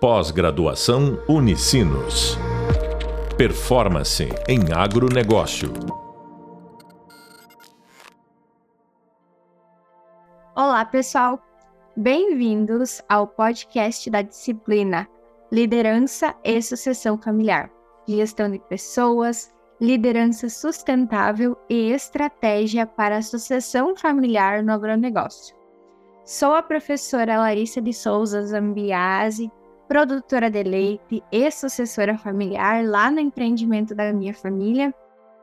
Pós-graduação Unicinos. Performance em agronegócio. Olá, pessoal. Bem-vindos ao podcast da disciplina Liderança e Sucessão Familiar, Gestão de Pessoas, Liderança Sustentável e Estratégia para a Sucessão Familiar no Agronegócio. Sou a professora Larissa de Souza Zambiase, produtora de leite e sucessora familiar lá no empreendimento da minha família,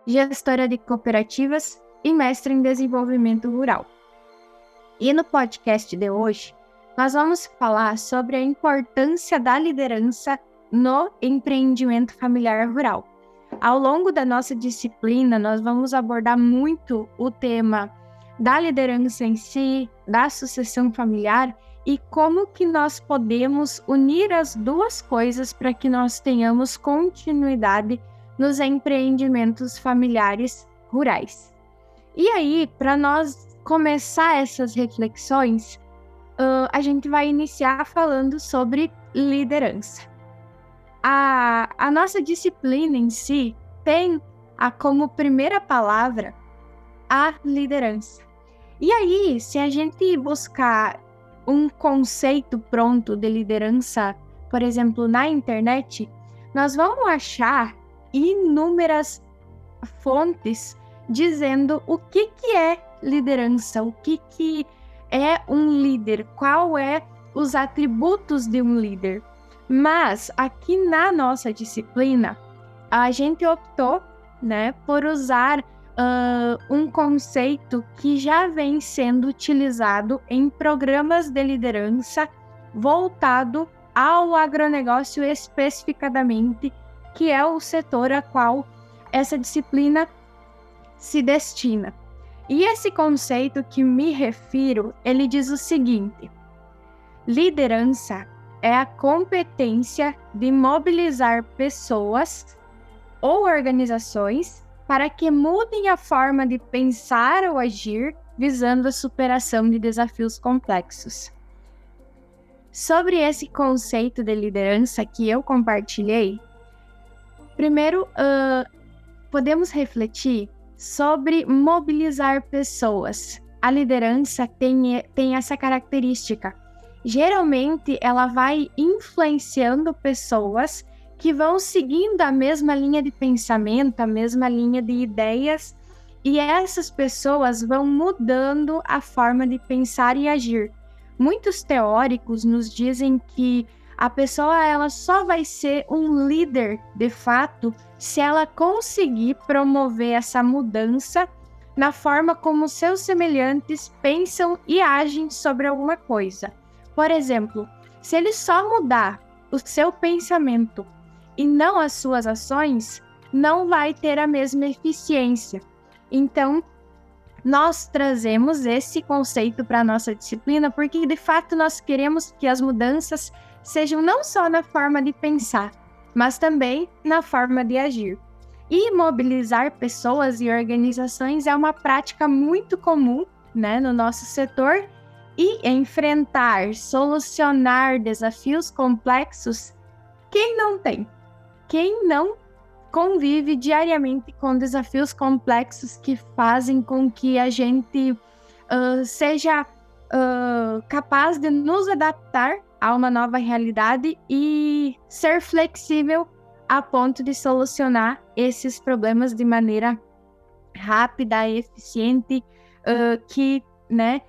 gestora de cooperativas e mestre em desenvolvimento rural. E no podcast de hoje, nós vamos falar sobre a importância da liderança no empreendimento familiar rural. Ao longo da nossa disciplina, nós vamos abordar muito o tema da liderança em si, da sucessão familiar e como que nós podemos unir as duas coisas para que nós tenhamos continuidade nos empreendimentos familiares rurais. E aí, para nós começar essas reflexões, uh, a gente vai iniciar falando sobre liderança. A, a nossa disciplina em si tem a, como primeira palavra a liderança. E aí, se a gente buscar um conceito pronto de liderança, por exemplo, na internet, nós vamos achar inúmeras fontes dizendo o que, que é liderança, o que, que é um líder, qual é os atributos de um líder. Mas aqui na nossa disciplina, a gente optou né, por usar uh, um conceito que já vem sendo utilizado em programas de liderança voltado ao agronegócio especificadamente, que é o setor a qual essa disciplina se destina. E esse conceito que me refiro, ele diz o seguinte: liderança é a competência de mobilizar pessoas ou organizações para que mudem a forma de pensar ou agir visando a superação de desafios complexos. Sobre esse conceito de liderança que eu compartilhei, primeiro uh, podemos refletir sobre mobilizar pessoas. A liderança tem, tem essa característica. Geralmente, ela vai influenciando pessoas que vão seguindo a mesma linha de pensamento, a mesma linha de ideias, e essas pessoas vão mudando a forma de pensar e agir. Muitos teóricos nos dizem que a pessoa ela só vai ser um líder de fato se ela conseguir promover essa mudança na forma como seus semelhantes pensam e agem sobre alguma coisa. Por exemplo, se ele só mudar o seu pensamento e não as suas ações, não vai ter a mesma eficiência. Então, nós trazemos esse conceito para a nossa disciplina porque, de fato, nós queremos que as mudanças sejam não só na forma de pensar, mas também na forma de agir. E mobilizar pessoas e organizações é uma prática muito comum né, no nosso setor e enfrentar, solucionar desafios complexos, quem não tem? Quem não convive diariamente com desafios complexos que fazem com que a gente uh, seja uh, capaz de nos adaptar a uma nova realidade e ser flexível a ponto de solucionar esses problemas de maneira rápida e eficiente uh, que né,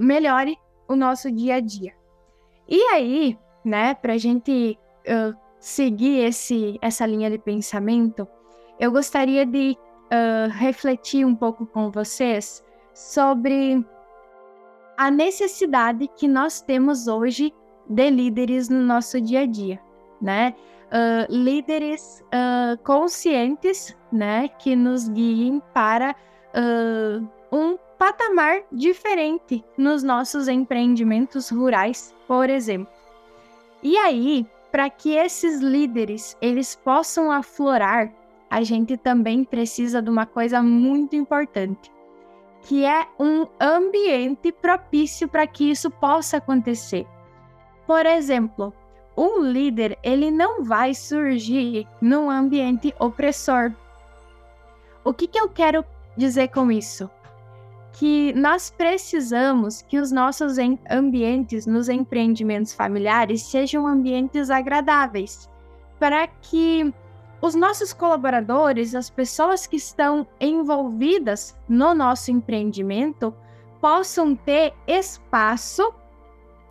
melhore o nosso dia a dia. E aí, né, para a gente uh, seguir esse, essa linha de pensamento, eu gostaria de uh, refletir um pouco com vocês sobre a necessidade que nós temos hoje de líderes no nosso dia a dia, né? Uh, líderes uh, conscientes, né, que nos guiem para uh, um patamar diferente nos nossos empreendimentos rurais, por exemplo. E aí, para que esses líderes eles possam aflorar, a gente também precisa de uma coisa muito importante, que é um ambiente propício para que isso possa acontecer. Por exemplo, um líder ele não vai surgir num ambiente opressor. O que, que eu quero dizer com isso? Que nós precisamos que os nossos ambientes nos empreendimentos familiares sejam ambientes agradáveis, para que os nossos colaboradores, as pessoas que estão envolvidas no nosso empreendimento, possam ter espaço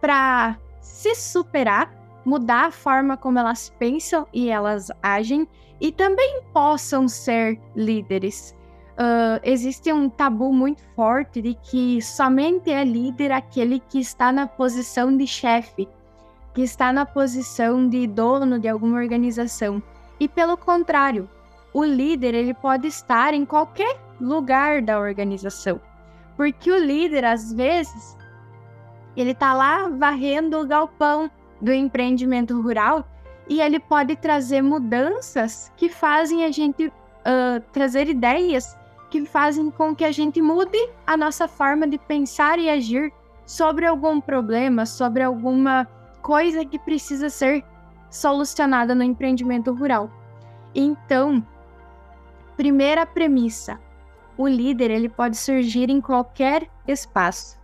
para se superar, mudar a forma como elas pensam e elas agem e também possam ser líderes. Uh, existe um tabu muito forte de que somente é líder aquele que está na posição de chefe, que está na posição de dono de alguma organização. E pelo contrário, o líder ele pode estar em qualquer lugar da organização, porque o líder às vezes ele está lá varrendo o galpão do empreendimento rural e ele pode trazer mudanças que fazem a gente uh, trazer ideias que fazem com que a gente mude a nossa forma de pensar e agir sobre algum problema, sobre alguma coisa que precisa ser solucionada no empreendimento rural. Então, primeira premissa: o líder ele pode surgir em qualquer espaço.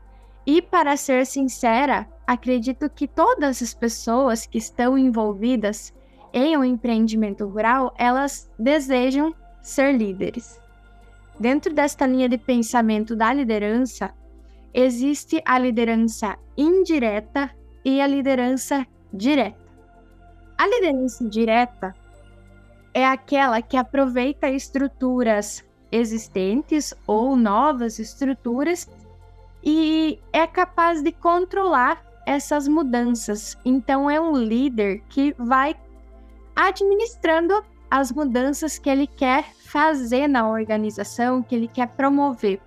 E para ser sincera, acredito que todas as pessoas que estão envolvidas em um empreendimento rural, elas desejam ser líderes. Dentro desta linha de pensamento da liderança, existe a liderança indireta e a liderança direta. A liderança direta é aquela que aproveita estruturas existentes ou novas estruturas e é capaz de controlar essas mudanças. Então, é um líder que vai administrando as mudanças que ele quer fazer na organização, que ele quer promover.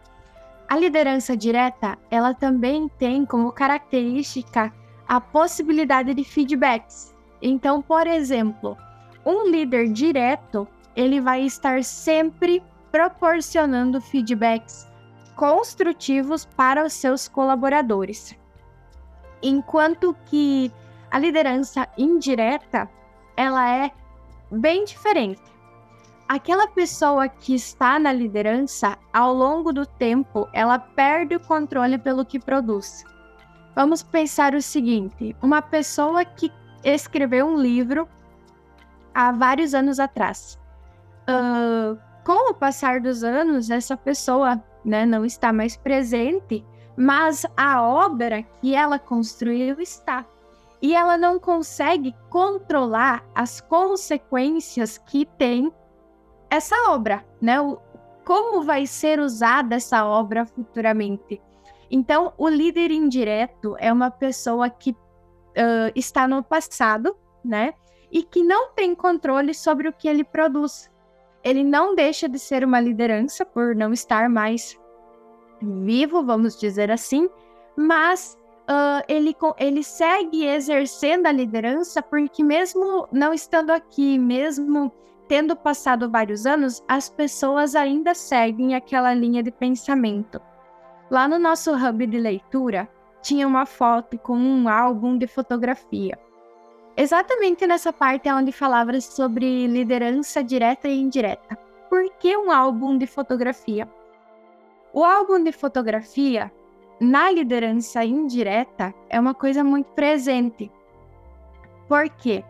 A liderança direta, ela também tem como característica a possibilidade de feedbacks. Então, por exemplo, um líder direto, ele vai estar sempre proporcionando feedbacks construtivos para os seus colaboradores. Enquanto que a liderança indireta, ela é bem diferente. Aquela pessoa que está na liderança, ao longo do tempo, ela perde o controle pelo que produz. Vamos pensar o seguinte: uma pessoa que escreveu um livro há vários anos atrás. Uh, com o passar dos anos, essa pessoa né, não está mais presente, mas a obra que ela construiu está. E ela não consegue controlar as consequências que tem essa obra, né? O, como vai ser usada essa obra futuramente. Então, o líder indireto é uma pessoa que uh, está no passado, né? E que não tem controle sobre o que ele produz ele não deixa de ser uma liderança por não estar mais vivo, vamos dizer assim, mas uh, ele, ele segue exercendo a liderança porque, mesmo não estando aqui, mesmo tendo passado vários anos, as pessoas ainda seguem aquela linha de pensamento. Lá no nosso hub de leitura, tinha uma foto com um álbum de fotografia. Exatamente nessa parte é onde falava sobre liderança direta e indireta. Por que um álbum de fotografia? O álbum de fotografia, na liderança indireta, é uma coisa muito presente. Por quê?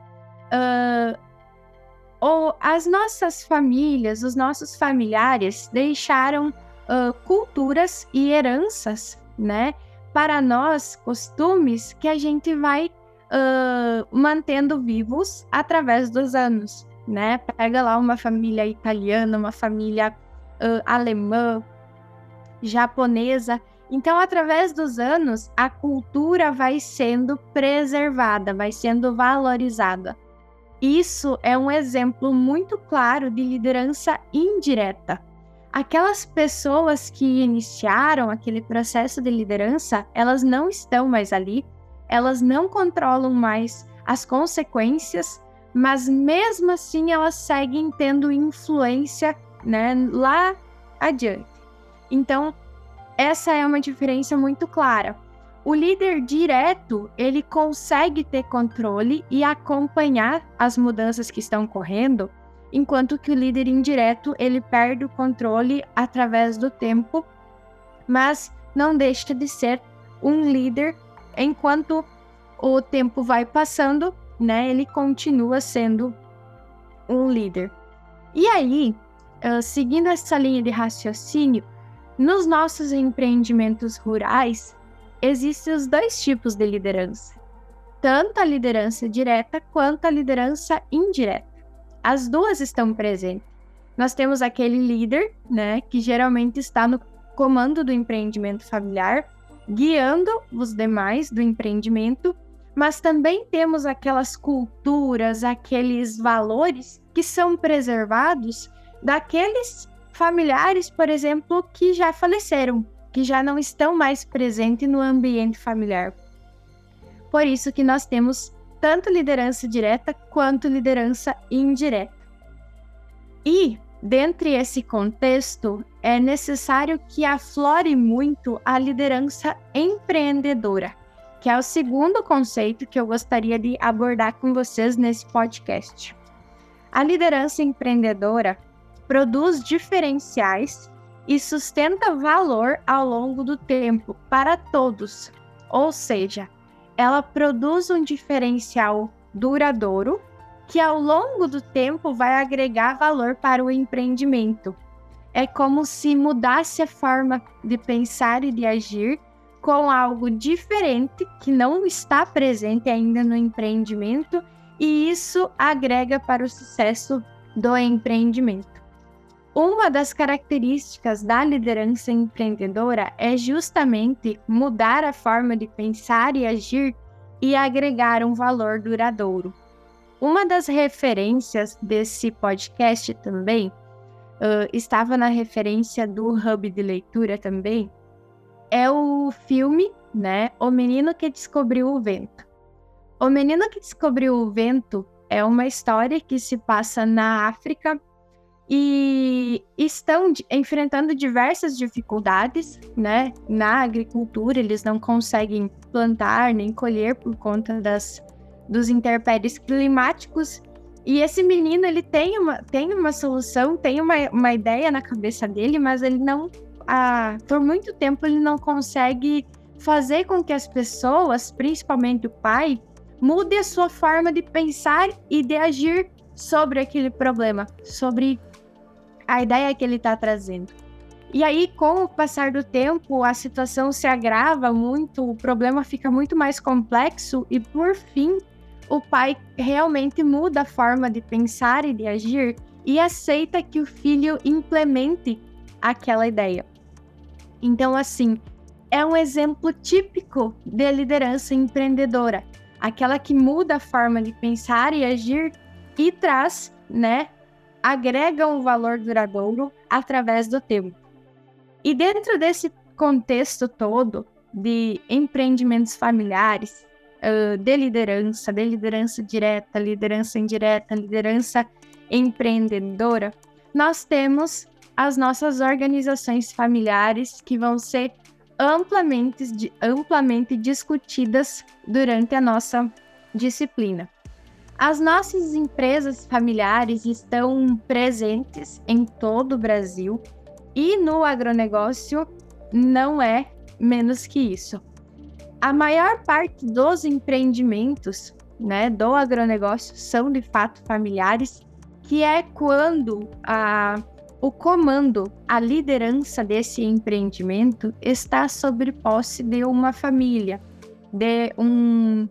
Uh, ou as nossas famílias, os nossos familiares deixaram uh, culturas e heranças, né? Para nós, costumes que a gente vai uh, mantendo vivos através dos anos, né? Pega lá uma família italiana, uma família alemã, japonesa. Então, através dos anos, a cultura vai sendo preservada, vai sendo valorizada. Isso é um exemplo muito claro de liderança indireta. Aquelas pessoas que iniciaram aquele processo de liderança, elas não estão mais ali, elas não controlam mais as consequências, mas mesmo assim elas seguem tendo influência né, lá adiante. Então, essa é uma diferença muito clara. O líder direto, ele consegue ter controle e acompanhar as mudanças que estão ocorrendo, enquanto que o líder indireto, ele perde o controle através do tempo, mas não deixa de ser um líder enquanto o tempo vai passando, né? Ele continua sendo um líder. E aí, uh, seguindo essa linha de raciocínio, nos nossos empreendimentos rurais, existem os dois tipos de liderança, tanto a liderança direta quanto a liderança indireta. As duas estão presentes. Nós temos aquele líder, né, que geralmente está no comando do empreendimento familiar, guiando os demais do empreendimento, mas também temos aquelas culturas, aqueles valores que são preservados daqueles familiares, por exemplo, que já faleceram, que já não estão mais presentes no ambiente familiar. Por isso que nós temos tanto liderança direta quanto liderança indireta. E, dentre esse contexto, é necessário que aflore muito a liderança empreendedora, que é o segundo conceito que eu gostaria de abordar com vocês nesse podcast. A liderança empreendedora produz diferenciais e sustenta valor ao longo do tempo para todos. Ou seja, ela produz um diferencial duradouro que ao longo do tempo vai agregar valor para o empreendimento. É como se mudasse a forma de pensar e de agir com algo diferente que não está presente ainda no empreendimento, e isso agrega para o sucesso do empreendimento. Uma das características da liderança empreendedora é justamente mudar a forma de pensar e agir e agregar um valor duradouro. Uma das referências desse podcast também uh, estava na referência do Hub de Leitura também, é o filme, né? O Menino que Descobriu o Vento. O Menino que Descobriu o Vento é uma história que se passa na África e estão enfrentando diversas dificuldades, né? Na agricultura, eles não conseguem plantar nem colher por conta das, dos intempéries climáticos. E esse menino, ele tem uma, tem uma solução, tem uma, uma ideia na cabeça dele, mas ele não, ah, por muito tempo, ele não consegue fazer com que as pessoas, principalmente o pai, mude a sua forma de pensar e de agir sobre aquele problema, sobre a ideia que ele está trazendo. E aí, com o passar do tempo, a situação se agrava muito, o problema fica muito mais complexo e, por fim, o pai realmente muda a forma de pensar e de agir e aceita que o filho implemente aquela ideia. Então, assim, é um exemplo típico de liderança empreendedora, aquela que muda a forma de pensar e agir e traz, né, agrega um valor duradouro através do tempo. E dentro desse contexto todo de empreendimentos familiares, de liderança, de liderança direta, liderança indireta, liderança empreendedora, nós temos as nossas organizações familiares que vão ser amplamente, amplamente discutidas durante a nossa disciplina. As nossas empresas familiares estão presentes em todo o Brasil e no agronegócio não é menos que isso. A maior parte dos empreendimentos né, do agronegócio são de fato familiares, que é quando a, o comando, a liderança desse empreendimento está sob posse de uma família, de um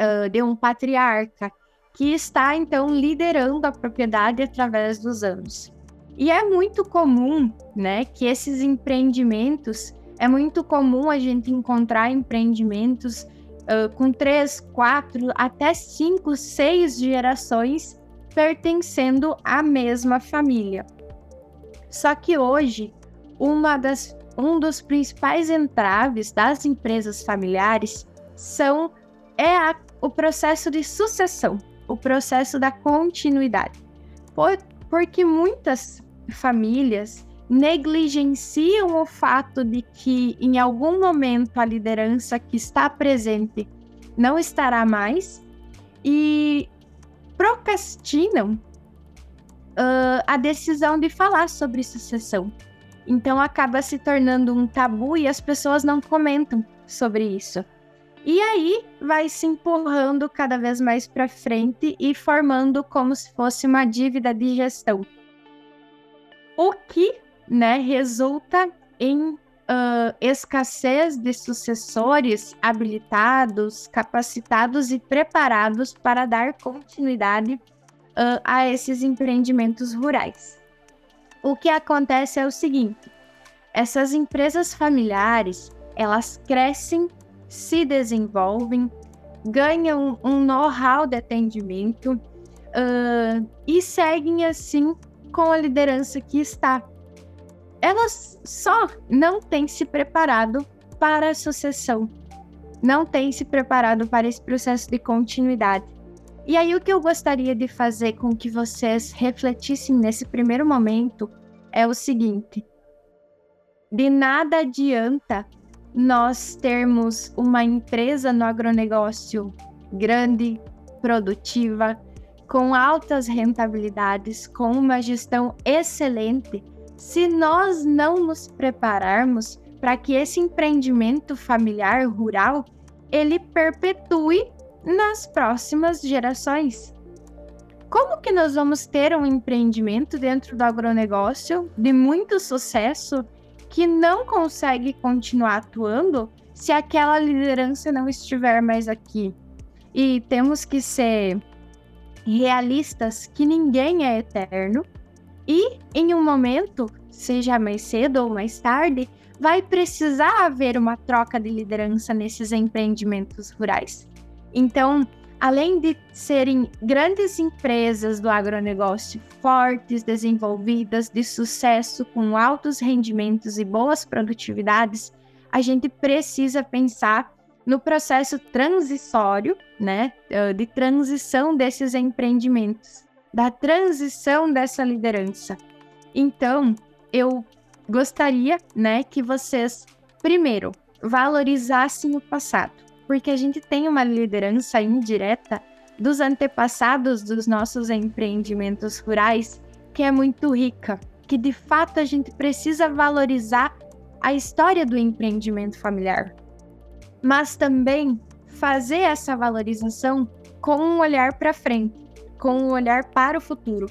uh, de um patriarca que está então liderando a propriedade através dos anos. E é muito comum, né, que esses empreendimentos é muito comum a gente encontrar empreendimentos uh, com três, quatro, até cinco, seis gerações pertencendo à mesma família. Só que hoje, uma das, um dos principais entraves das empresas familiares são é a o processo de sucessão, o processo da continuidade. Por, porque muitas famílias negligenciam o fato de que em algum momento a liderança que está presente não estará mais e procrastinam uh, a decisão de falar sobre sucessão. Então acaba se tornando um tabu e as pessoas não comentam sobre isso. E aí vai se empurrando cada vez mais para frente e formando como se fosse uma dívida de gestão. O que né, resulta em uh, escassez de sucessores habilitados, capacitados e preparados para dar continuidade uh, a esses empreendimentos rurais. O que acontece é o seguinte: essas empresas familiares elas crescem se desenvolvem, ganham um know-how de atendimento uh, e seguem assim com a liderança que está. Elas só não têm se preparado para a sucessão, não têm se preparado para esse processo de continuidade. E aí, o que eu gostaria de fazer com que vocês refletissem nesse primeiro momento é o seguinte: de nada adianta nós termos uma empresa no agronegócio grande, produtiva, com altas rentabilidades, com uma gestão excelente, se nós não nos prepararmos para que esse empreendimento familiar rural ele perpetue nas próximas gerações. Como que nós vamos ter um empreendimento dentro do agronegócio de muito sucesso que não consegue continuar atuando se aquela liderança não estiver mais aqui. E temos que ser realistas que ninguém é eterno e em um momento, seja mais cedo ou mais tarde, vai precisar haver uma troca de liderança nesses empreendimentos rurais. Então, além de serem grandes empresas do agronegócio fortes, desenvolvidas, de sucesso, com altos rendimentos e boas produtividades, a gente precisa pensar no processo transitório, né, eh, de transição desses empreendimentos, da transição dessa liderança. Então, eu gostaria, né, que vocês primeiro valorizassem o passado porque a gente tem uma liderança indireta dos antepassados dos nossos empreendimentos rurais que é muito rica, que de fato a gente precisa valorizar a história do empreendimento familiar, mas também fazer essa valorização com um olhar para frente, com um olhar para o futuro.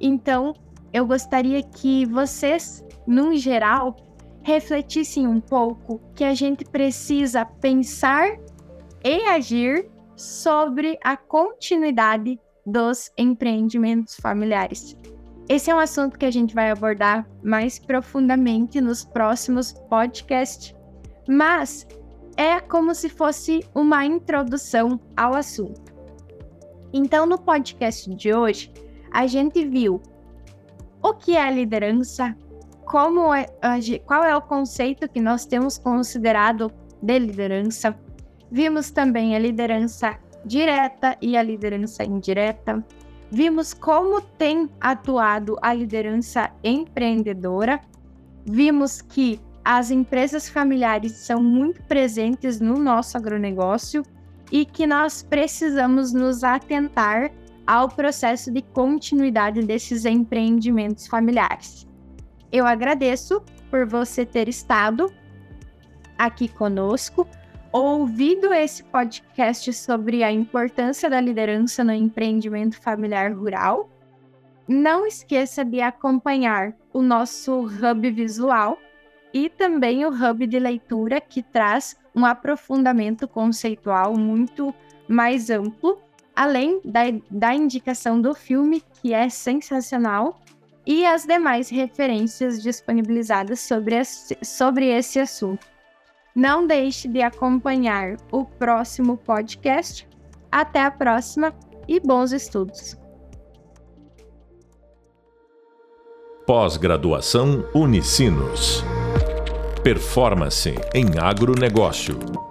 Então, eu gostaria que vocês, num geral, refletissem um pouco que a gente precisa pensar e agir sobre a continuidade dos empreendimentos familiares. Esse é um assunto que a gente vai abordar mais profundamente nos próximos podcasts, mas é como se fosse uma introdução ao assunto. Então, no podcast de hoje, a gente viu o que é liderança, como é, qual é o conceito que nós temos considerado de liderança, Vimos também a liderança direta e a liderança indireta. Vimos como tem atuado a liderança empreendedora. Vimos que as empresas familiares são muito presentes no nosso agronegócio e que nós precisamos nos atentar ao processo de continuidade desses empreendimentos familiares. Eu agradeço por você ter estado aqui conosco ouvido esse podcast sobre a importância da liderança no empreendimento familiar rural, não esqueça de acompanhar o nosso hub visual e também o hub de leitura, que traz um aprofundamento conceitual muito mais amplo, além da, da indicação do filme, que é sensacional, e as demais referências disponibilizadas sobre esse, sobre esse assunto. Não deixe de acompanhar o próximo podcast. Até a próxima e bons estudos. Pós-graduação Unicinos. Performance em agronegócio.